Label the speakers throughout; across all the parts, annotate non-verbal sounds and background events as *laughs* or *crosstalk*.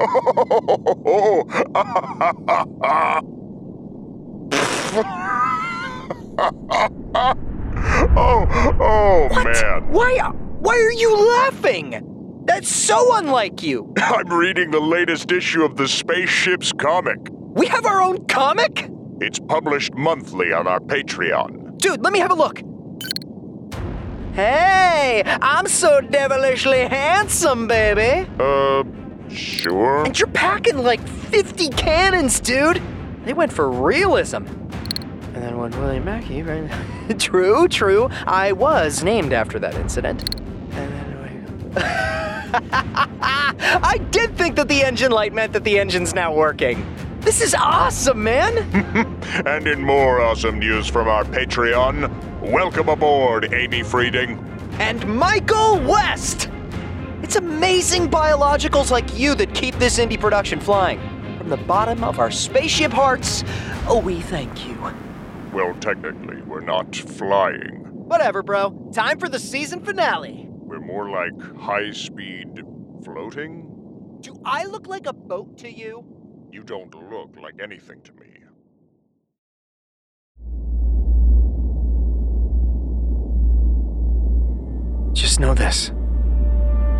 Speaker 1: *laughs*
Speaker 2: oh, oh
Speaker 3: What?
Speaker 2: man.
Speaker 3: Why? Why are you laughing? That's so unlike you. *laughs*
Speaker 2: I'm reading the latest issue of the Spaceships comic.
Speaker 3: We have our own comic?
Speaker 2: It's published monthly on our Patreon.
Speaker 3: Dude, let me have a look. Hey, I'm so devilishly handsome, baby.
Speaker 2: Uh, sure.
Speaker 3: And you're packing like 50 cannons, dude. They went for realism. And then when William Mackey ran. *laughs* true, true. I was named after that incident. And then. *laughs* I did think that the engine light meant that the engine's now working. This is awesome, man. *laughs*
Speaker 2: And in more awesome news from our Patreon, welcome aboard, Amy Frieding.
Speaker 3: and Michael West. It's amazing biologicals like you that keep this indie production flying. From the bottom of our spaceship hearts, oh, we thank you.
Speaker 2: Well, technically, we're not flying.
Speaker 3: Whatever, bro. Time for the season finale.
Speaker 2: We're more like high speed floating.
Speaker 3: Do I look like a boat to you?
Speaker 2: You don't look like anything to me.
Speaker 3: Just know this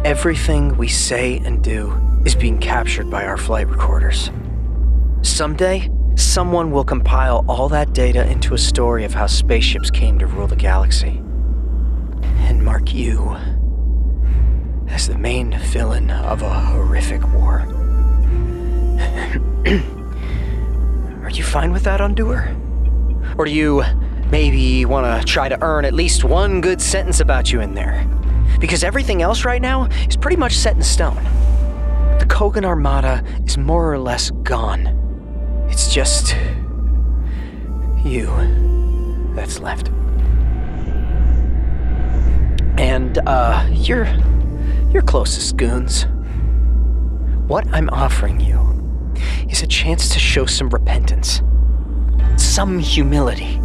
Speaker 3: everything we say and do is being captured by our flight recorders. Someday, someone will compile all that data into a story of how spaceships came to rule the galaxy and mark you as the main villain of a horrific war. *clears throat* Are you fine with that, Undoer? Or do you maybe want to try to earn at least one good sentence about you in there? Because everything else right now is pretty much set in stone. The Qogan Armada is more or less gone. It's just you that's left. And uh your your closest goons. What I'm offering you is a chance to show some repentance, some humility.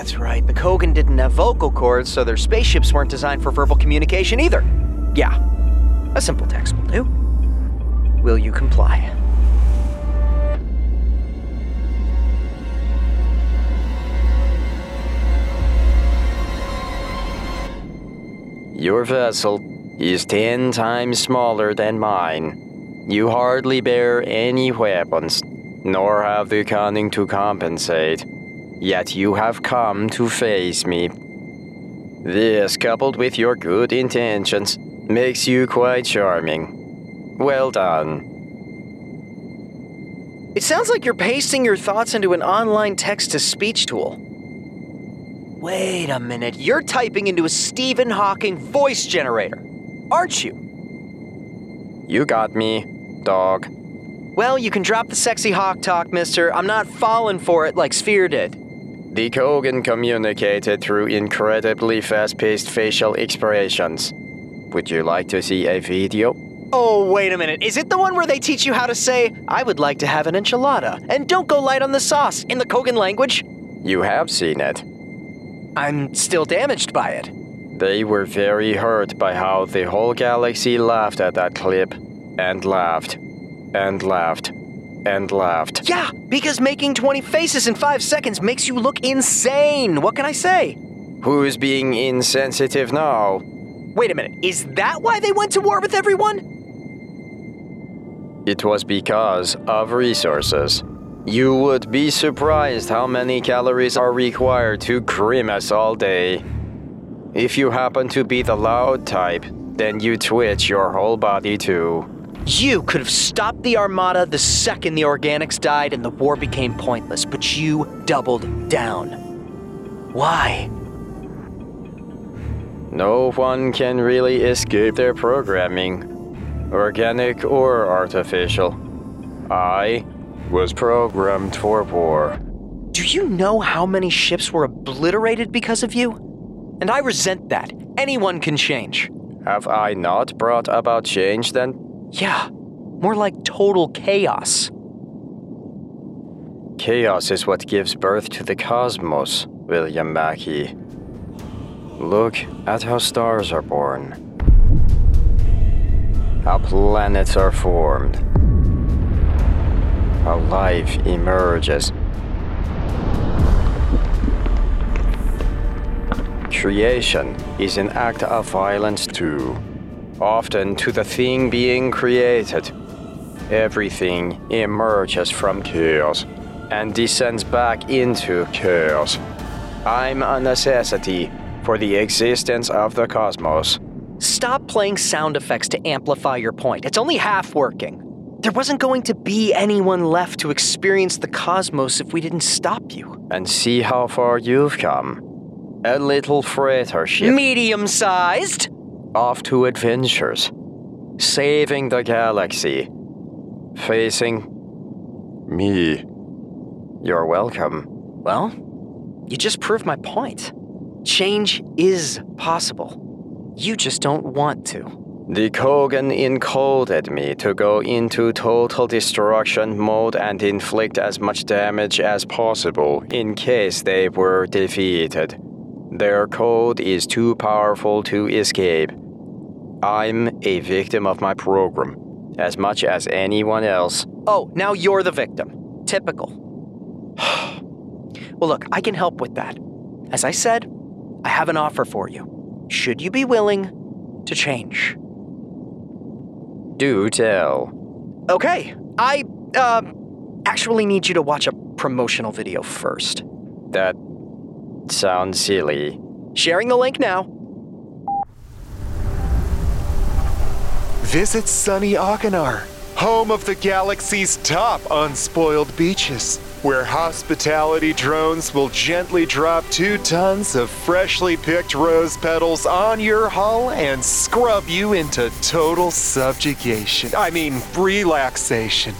Speaker 3: That's right. The Qogan didn't have vocal cords, so their spaceships weren't designed for verbal communication either. Yeah, a simple text will do. Will you comply?
Speaker 4: Your vessel is ten times smaller than mine. You hardly bear any weapons, nor have the cunning to compensate. Yet you have come to face me. This, coupled with your good intentions, makes you quite charming. Well done.
Speaker 3: It sounds like you're pasting your thoughts into an online text to speech tool. Wait a minute, you're typing into a Stephen Hawking voice generator, aren't you?
Speaker 4: You got me, dog.
Speaker 3: Well, you can drop the sexy hawk talk, mister. I'm not falling for it like Sphere did.
Speaker 4: The Qogan communicated through incredibly fast paced facial expressions. Would you like to see a video?
Speaker 3: Oh, wait a minute. Is it the one where they teach you how to say, I would like to have an enchilada, and don't go light on the sauce in the Qogan language?
Speaker 4: You have seen it.
Speaker 3: I'm still damaged by it.
Speaker 4: They were very hurt by how the whole galaxy laughed at that clip, and laughed, and laughed, and laughed.
Speaker 3: Yeah, because making 20 faces in five seconds makes you look insane. What can I say?
Speaker 4: Who's being insensitive now?
Speaker 3: Wait a minute, is that why they went to war with everyone?
Speaker 4: It was because of resources. You would be surprised how many calories are required to grimace all day. If you happen to be the loud type, then you twitch your whole body too.
Speaker 3: You could have stopped the Armada the second the organics died and the war became pointless, but you doubled down. Why?
Speaker 4: No one can really escape their programming, organic or artificial. I was programmed for war.
Speaker 3: Do you know how many ships were obliterated because of you? And I resent that. Anyone can change.
Speaker 4: Have I not brought about change then?
Speaker 3: Yeah, more like total chaos.
Speaker 4: Chaos is what gives birth to the cosmos, William Mackey. Look at how stars are born, how planets are formed, how life emerges. Creation is an act of violence too, often to the thing being created. Everything emerges from chaos and descends back into chaos. I'm a necessity for the existence of the cosmos.
Speaker 3: Stop playing sound effects to amplify your point. It's only half working. There wasn't going to be anyone left to experience the cosmos if we didn't stop you.
Speaker 4: And see how far you've come. A little freighter ship
Speaker 3: Medium sized?
Speaker 4: Off to adventures, saving the galaxy, facing me. You're welcome.
Speaker 3: Well, you just proved my point. Change is possible. You just don't want to.
Speaker 4: The Qogan encoded me to go into total destruction mode and inflict as much damage as possible in case they were defeated. Their code is too powerful to escape. I'm a victim of my program, as much as anyone else.
Speaker 3: Oh, now you're the victim. Typical. *sighs* well, look, I can help with that. As I said, I have an offer for you. Should you be willing to change?
Speaker 4: Do tell.
Speaker 3: Okay, I, uh, actually need you to watch a promotional video first.
Speaker 4: That sounds silly.
Speaker 3: Sharing the link now.
Speaker 5: Visit sunny Akinar, home of the galaxy's top unspoiled beaches, where hospitality drones will gently drop two tons of freshly picked rose petals on your hull and scrub you into total subjugation. I mean, relaxation.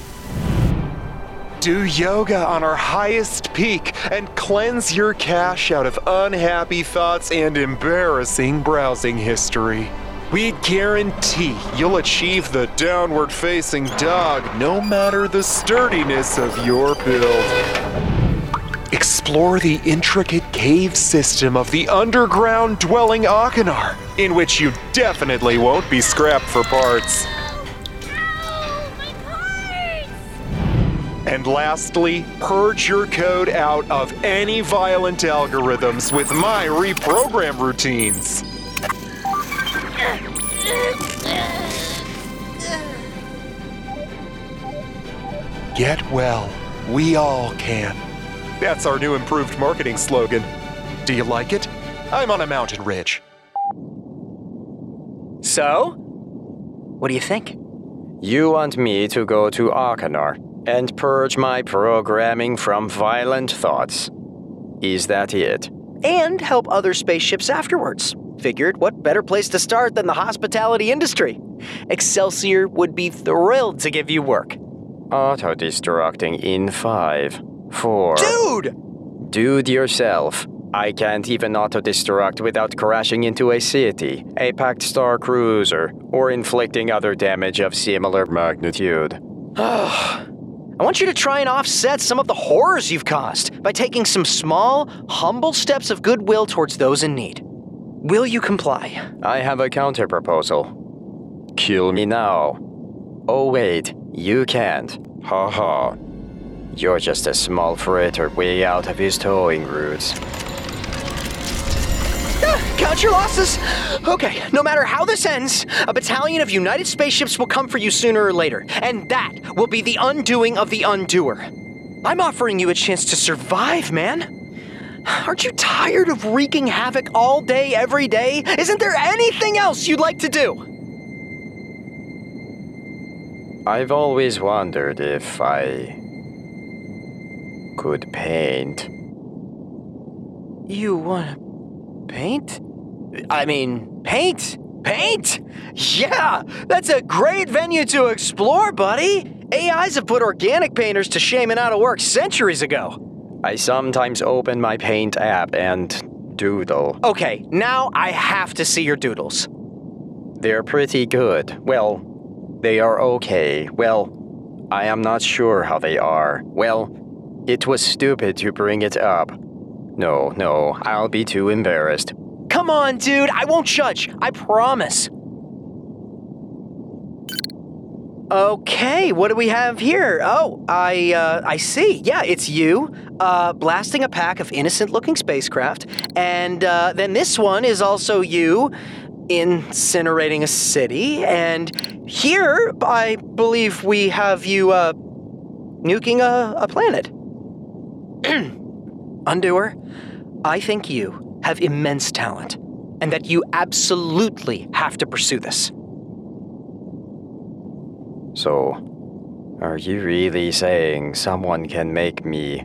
Speaker 5: Do yoga on our highest peak and cleanse your cache out of unhappy thoughts and embarrassing browsing history. We guarantee you'll achieve the downward facing dog no matter the sturdiness of your build. Explore the intricate cave system of the underground dwelling Akinar, in which you definitely won't be scrapped for parts. And lastly, purge your code out of any violent algorithms with my reprogram routines. Get well. We all can. That's our new improved marketing slogan. Do you like it? I'm on a mountain ridge.
Speaker 3: So, what do you think?
Speaker 4: You want me to go to Arcanar and purge my programming from violent thoughts. Is that it?
Speaker 3: And help other spaceships afterwards. Figured what better place to start than the hospitality industry? Excelsior would be thrilled to give you work.
Speaker 4: Auto destructing in five, four.
Speaker 3: Dude!
Speaker 4: Dude yourself. I can't even auto destruct without crashing into a city, a packed star cruiser, or inflicting other damage of similar magnitude. *sighs*
Speaker 3: I want you to try and offset some of the horrors you've caused by taking some small, humble steps of goodwill towards those in need. Will you comply?
Speaker 4: I have a counterproposal. Kill me now. Oh, wait, you can't. Ha ha. You're just a small freighter way out of his towing routes.
Speaker 3: Ah, Count your losses. Okay, no matter how this ends, a battalion of United spaceships will come for you sooner or later, and that will be the undoing of the undoer. I'm offering you a chance to survive, man. Aren't you tired of wreaking havoc all day, every day? Isn't there anything else you'd like to do?
Speaker 4: I've always wondered if I could paint.
Speaker 3: You want to paint? I mean, paint? Paint? Yeah, that's a great venue to explore, buddy. AIs have put organic painters to shame and out of work centuries ago.
Speaker 4: I sometimes open my paint app and doodle.
Speaker 3: Okay, now I have to see your doodles.
Speaker 4: They're pretty good. Well, they are okay. Well, I am not sure how they are. Well, it was stupid to bring it up. No, no, I'll be too embarrassed.
Speaker 3: Come on, dude, I won't judge. I promise. Okay, what do we have here? Oh, I uh, I see. Yeah, it's you uh, blasting a pack of innocent-looking spacecraft, and uh, then this one is also you incinerating a city, and here I believe we have you uh, nuking a, a planet. *clears throat* Undoer, I think you have immense talent, and that you absolutely have to pursue this.
Speaker 4: So, are you really saying someone can make me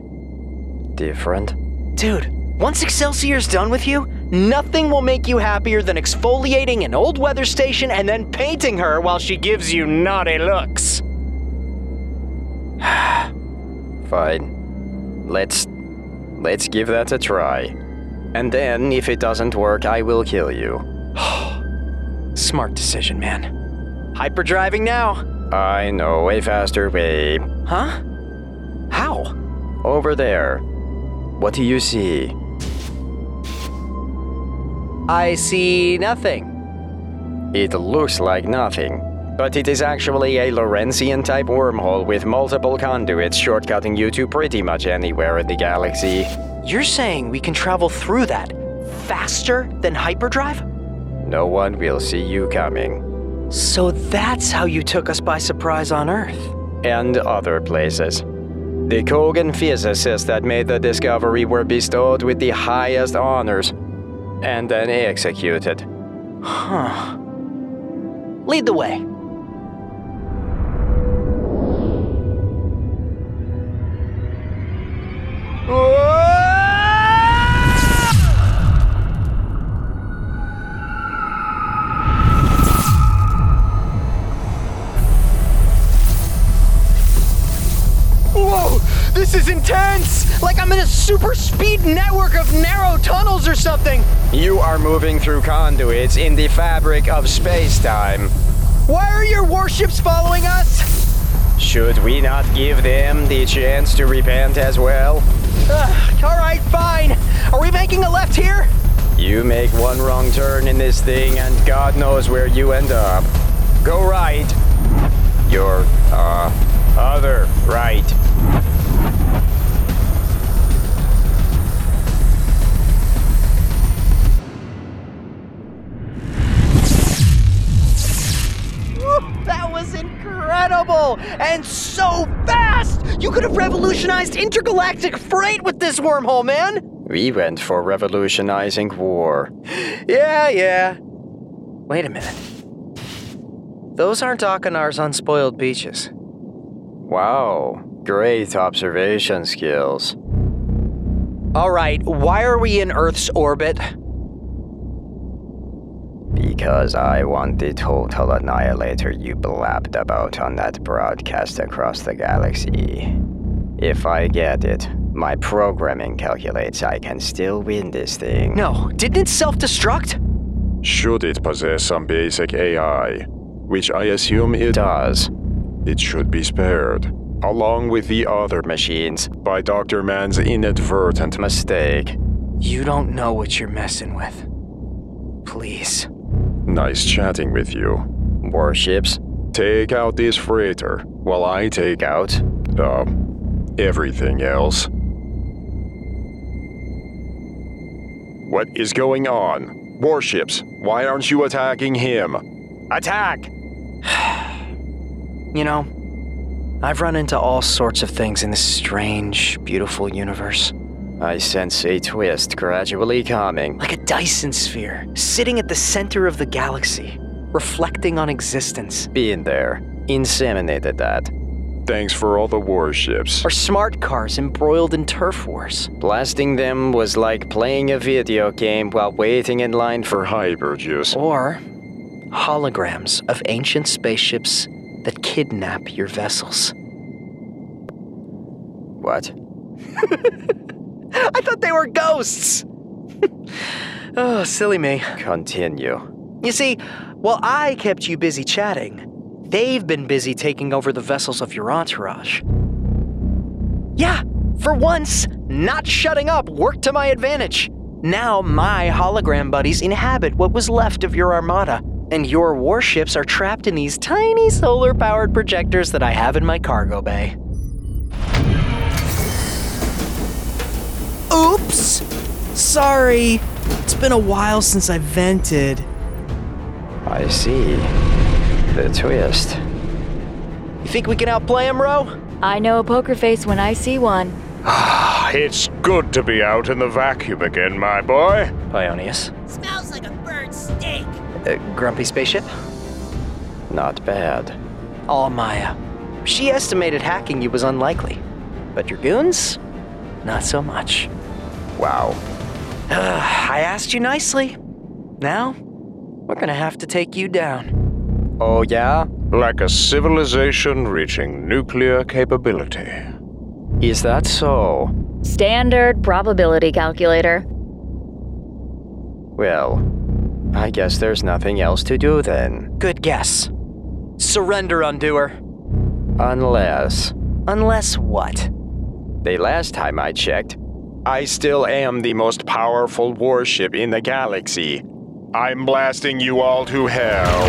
Speaker 4: different?
Speaker 3: Dude, once Excelsior's done with you, nothing will make you happier than exfoliating an old weather station and then painting her while she gives you naughty looks. *sighs*
Speaker 4: Fine. Let's let's give that a try. And then if it doesn't work, I will kill you. *sighs*
Speaker 3: Smart decision, man. Hyperdriving now.
Speaker 4: I know a faster way.
Speaker 3: Huh? How?
Speaker 4: Over there. What do you see?
Speaker 3: I see nothing.
Speaker 4: It looks like nothing, but it is actually a Lorentzian type wormhole with multiple conduits shortcutting you to pretty much anywhere in the galaxy.
Speaker 3: You're saying we can travel through that faster than hyperdrive?
Speaker 4: No one will see you coming.
Speaker 3: So that's how you took us by surprise on Earth.
Speaker 4: And other places. The Qogan physicists that made the discovery were bestowed with the highest honors and then executed.
Speaker 3: Huh. Lead the way. This is intense! Like I'm in a super speed network of narrow tunnels or something!
Speaker 4: You are moving through conduits in the fabric of space time.
Speaker 3: Why are your warships following us?
Speaker 4: Should we not give them the chance to repent as well?
Speaker 3: Alright, fine. Are we making a left here?
Speaker 4: You make one wrong turn in this thing, and God knows where you end up. Go right. Your, uh, other right.
Speaker 3: Incredible! And so fast! You could have revolutionized intergalactic freight with this wormhole, man!
Speaker 4: We went for revolutionizing war.
Speaker 3: Yeah, yeah. Wait a minute. Those aren't Akinar's unspoiled beaches.
Speaker 4: Wow, great observation skills.
Speaker 3: Alright, why are we in Earth's orbit?
Speaker 4: Because I want the total annihilator you blabbed about on that broadcast across the galaxy. If I get it, my programming calculates I can still win this thing.
Speaker 3: No, didn't it self destruct?
Speaker 2: Should it possess some basic AI, which I assume it
Speaker 4: does.
Speaker 2: it should be spared, along with the other
Speaker 4: Machines.
Speaker 2: by Dr. Man's inadvertent
Speaker 4: Mistake.
Speaker 3: You don't know what you're messing with. Please.
Speaker 2: Nice chatting with you.
Speaker 4: Warships.
Speaker 2: Take out this freighter. while I take out, uh, everything else. What is going on? Warships, why aren't you attacking him? Attack! *sighs*
Speaker 3: You know, I've run into all sorts of things in this strange, beautiful universe.
Speaker 4: I sense a twist gradually coming.
Speaker 3: Like a Dyson sphere, sitting at the center of the galaxy, reflecting on existence.
Speaker 4: Been there. Inseminated that.
Speaker 2: Thanks for all the warships.
Speaker 3: Or smart cars embroiled in turf wars.
Speaker 4: Blasting them was like playing a video game while waiting in line for.
Speaker 2: For hyperjuice.
Speaker 3: Or holograms of ancient spaceships that kidnap your vessels.
Speaker 4: What? *laughs*
Speaker 3: I thought they were ghosts! *laughs* oh, silly me.
Speaker 4: Continue.
Speaker 3: You see, while I kept you busy chatting, they've been busy taking over the vessels of your entourage. Yeah, for once, not shutting up worked to my advantage. Now my hologram buddies inhabit what was left of your armada, and your warships are trapped in these tiny solar powered projectors that I have in my cargo bay. Oops! Sorry. It's been a while since I vented.
Speaker 4: I see. The twist.
Speaker 3: You think we can outplay him, Ro?
Speaker 6: I know a poker face when I see one. *sighs*
Speaker 2: It's good to be out in the vacuum again, my boy.
Speaker 3: Pionius.
Speaker 7: Smells like a bird steak.
Speaker 3: Uh, grumpy spaceship?
Speaker 4: Not bad.
Speaker 3: All Maya. She estimated hacking you was unlikely. But your goons? Not so much.
Speaker 2: Wow.
Speaker 3: I asked you nicely. Now, we're gonna have to take you down.
Speaker 4: Oh, yeah?
Speaker 2: Like a civilization reaching nuclear capability.
Speaker 4: Is that so?
Speaker 6: Standard probability calculator.
Speaker 4: Well, I guess there's nothing else to do then.
Speaker 3: Good guess. Surrender, Undoer.
Speaker 4: Unless.
Speaker 3: Unless what?
Speaker 4: The last time I checked, I still am the most powerful warship in the galaxy.
Speaker 2: I'm blasting you all to hell.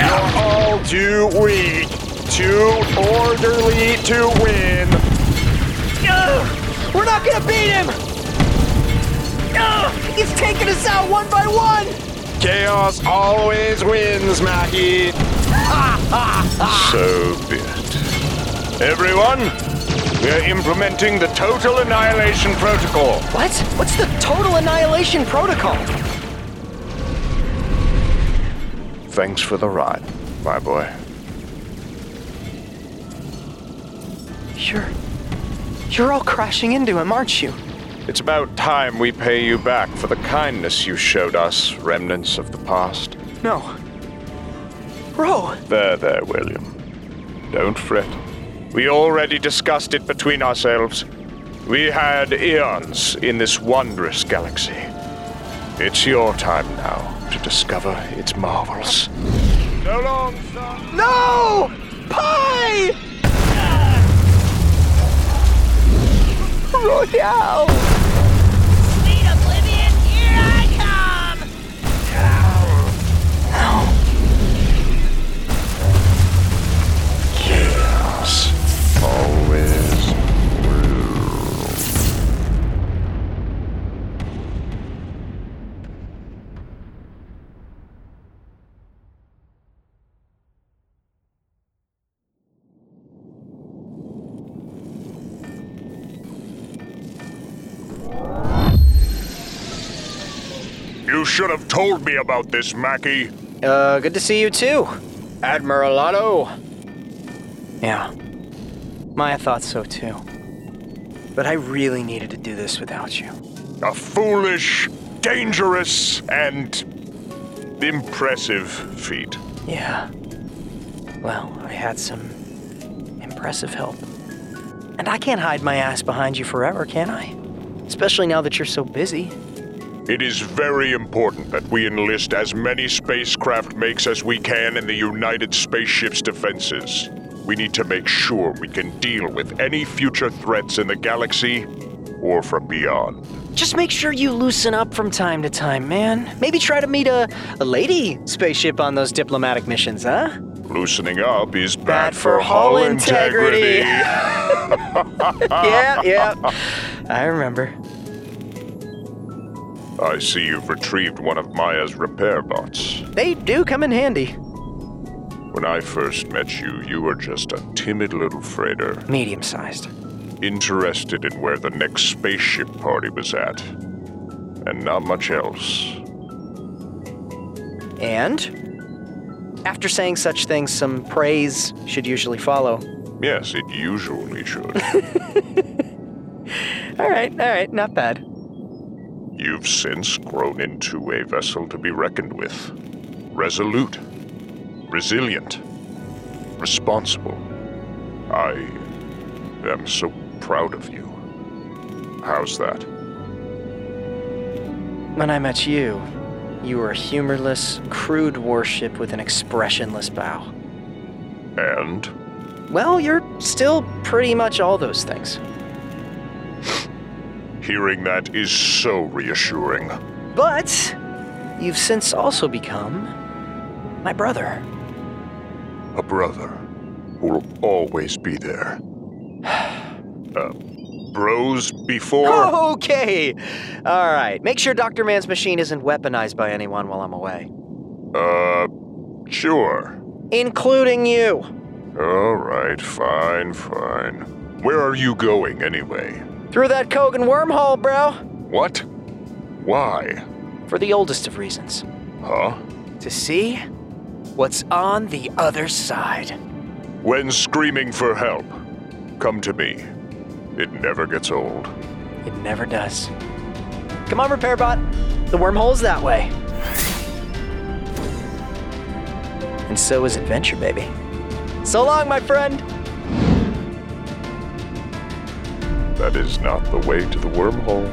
Speaker 2: You're all too weak, too orderly to win.
Speaker 3: We're not gonna beat him! He's taking us out one by one!
Speaker 2: Chaos always wins, Mackie. So be it. Everyone, we are implementing the Total Annihilation Protocol.
Speaker 3: What? What's the total annihilation protocol?
Speaker 2: Thanks for the ride, my boy.
Speaker 3: You're. You're all crashing into him, aren't you?
Speaker 2: It's about time we pay you back for the kindness you showed us, remnants of the past.
Speaker 3: No. Bro,
Speaker 2: There, there, William. Don't fret. We already discussed it between ourselves. We had eons in this wondrous galaxy. It's your time now to discover its marvels. So long, son.
Speaker 3: no! Pie! Royale!
Speaker 2: Should have told me about this, Mackie.
Speaker 3: Uh, good to see you too, Admiral Otto. Yeah, Maya thought so too. But I really needed to do this without you.
Speaker 2: A foolish, dangerous, and impressive feat.
Speaker 3: Yeah. Well, I had some impressive help. And I can't hide my ass behind you forever, can I? Especially now that you're so busy.
Speaker 2: It is very important that we enlist as many spacecraft makes as we can in the United Spaceships defenses. We need to make sure we can deal with any future threats in the galaxy or from beyond.
Speaker 3: just make sure you loosen up from time to time, man. Maybe try to meet a, a lady spaceship on those diplomatic missions, huh?
Speaker 2: Loosening up is bad,
Speaker 3: Bad for hull integrity. *laughs* yeah, yeah. I remember.
Speaker 2: I see you've retrieved one of Maya's repair bots.
Speaker 3: They do come in handy.
Speaker 2: When I first met you, you were just a timid little freighter,
Speaker 3: Medium sized.
Speaker 2: interested in where the next spaceship party was at. And not much else.
Speaker 3: And? After saying such things, some praise should usually follow.
Speaker 2: Yes, it usually should. *laughs*
Speaker 3: All right, all right, not bad.
Speaker 2: You've since grown into a vessel to be reckoned with. Resolute, resilient, responsible. I am so proud of you. How's that?
Speaker 3: When I met you, you were a humorless, crude warship with an expressionless bow.
Speaker 2: And
Speaker 3: Well, you're still pretty much all those things.
Speaker 2: Hearing that is so reassuring.
Speaker 3: But you've since also become my brother.
Speaker 2: A brother who will always be there. *sighs* Uh, bros before?
Speaker 3: Okay. All right. Make sure Dr. Man's machine isn't weaponized by anyone while I'm away,
Speaker 2: Uh, sure.
Speaker 3: including you.
Speaker 2: All right, fine, fine. Where are you going anyway?
Speaker 3: Through that Qogan wormhole, bro.
Speaker 2: What? Why?
Speaker 3: For the oldest of reasons.
Speaker 2: Huh?
Speaker 3: To see what's on the other side.
Speaker 2: When screaming for help, come to me. It never gets old.
Speaker 3: It never does. Come on, repair bot. The wormhole's that way. And so is adventure, baby. So long, my friend.
Speaker 2: That is not the way to the wormhole.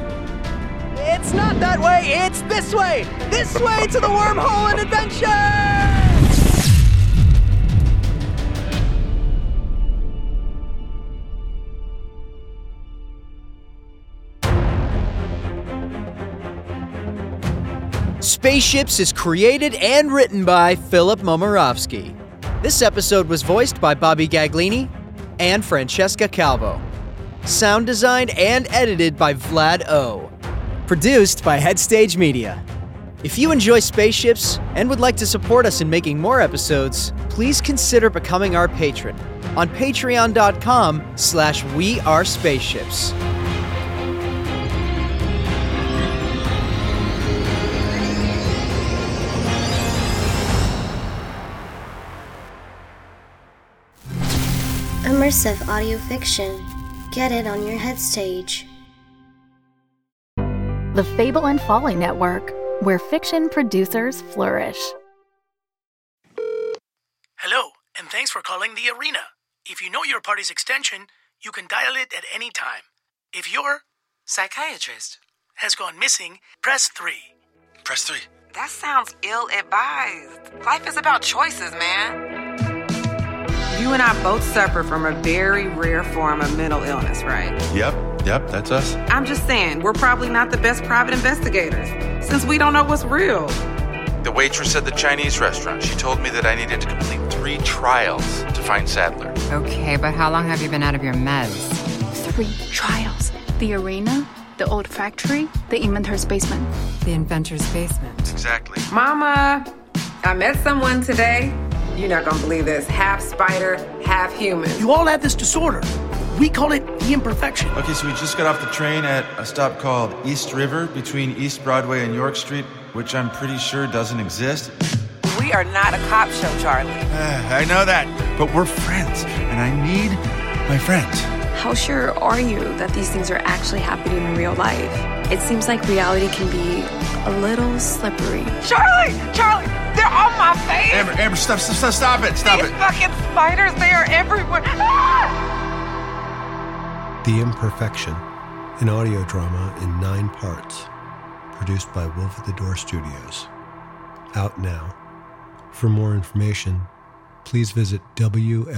Speaker 3: It's not that way, it's this way! This way to the wormhole and adventure!
Speaker 8: Spaceships is created and written by Filip Momirovski. This episode was voiced by Bobby Gaglini and Francesca Calvo. Sound designed and edited by Vlad O. Produced by Headstage Media. If you enjoy spaceships and would like to support us in making more episodes, please consider becoming our patron on patreon.com slash we are spaceships.
Speaker 9: Immersive audio fiction. Get it on your head stage.
Speaker 10: The Fable and Folly Network, where fiction producers flourish.
Speaker 11: Hello, and thanks for calling the arena. If you know your party's extension, you can dial it at any time. If your psychiatrist has gone missing, press 3.
Speaker 12: Press 3.
Speaker 13: That sounds ill advised. Life is about choices, man. You and I both suffer from a very rare form of mental illness, right?
Speaker 12: Yep, yep, that's us.
Speaker 13: I'm just saying, we're probably not the best private investigators since we don't know what's real.
Speaker 12: The waitress at the Chinese restaurant, she told me that I needed to complete three trials to find Sadler.
Speaker 14: Okay, but how long have you been out of your meds?
Speaker 15: Three trials the arena, the old factory, the inventor's basement.
Speaker 14: The inventor's basement.
Speaker 12: Exactly.
Speaker 13: Mama, I met someone today. You're not gonna believe this. Half spider, half human.
Speaker 11: You all have this disorder. We call it the imperfection.
Speaker 16: Okay, so we just got off the train at a stop called East River between East Broadway and York Street, which I'm pretty sure doesn't exist.
Speaker 13: We are not a cop show, Charlie. *sighs*
Speaker 16: I know that, but we're friends, and I need my friends.
Speaker 15: How sure are you that these things are actually happening in real life? It seems like reality can be a little slippery.
Speaker 13: Charlie! Charlie! They're on my face!
Speaker 16: Amber, Amber, stop, stop, stop, stop it, stop
Speaker 13: These
Speaker 16: it.
Speaker 13: fucking spiders, they are everywhere. Ah!
Speaker 17: The Imperfection, an audio drama in nine parts, produced by Wolf at the Door Studios. Out now. For more information, please visit WLFDR.com.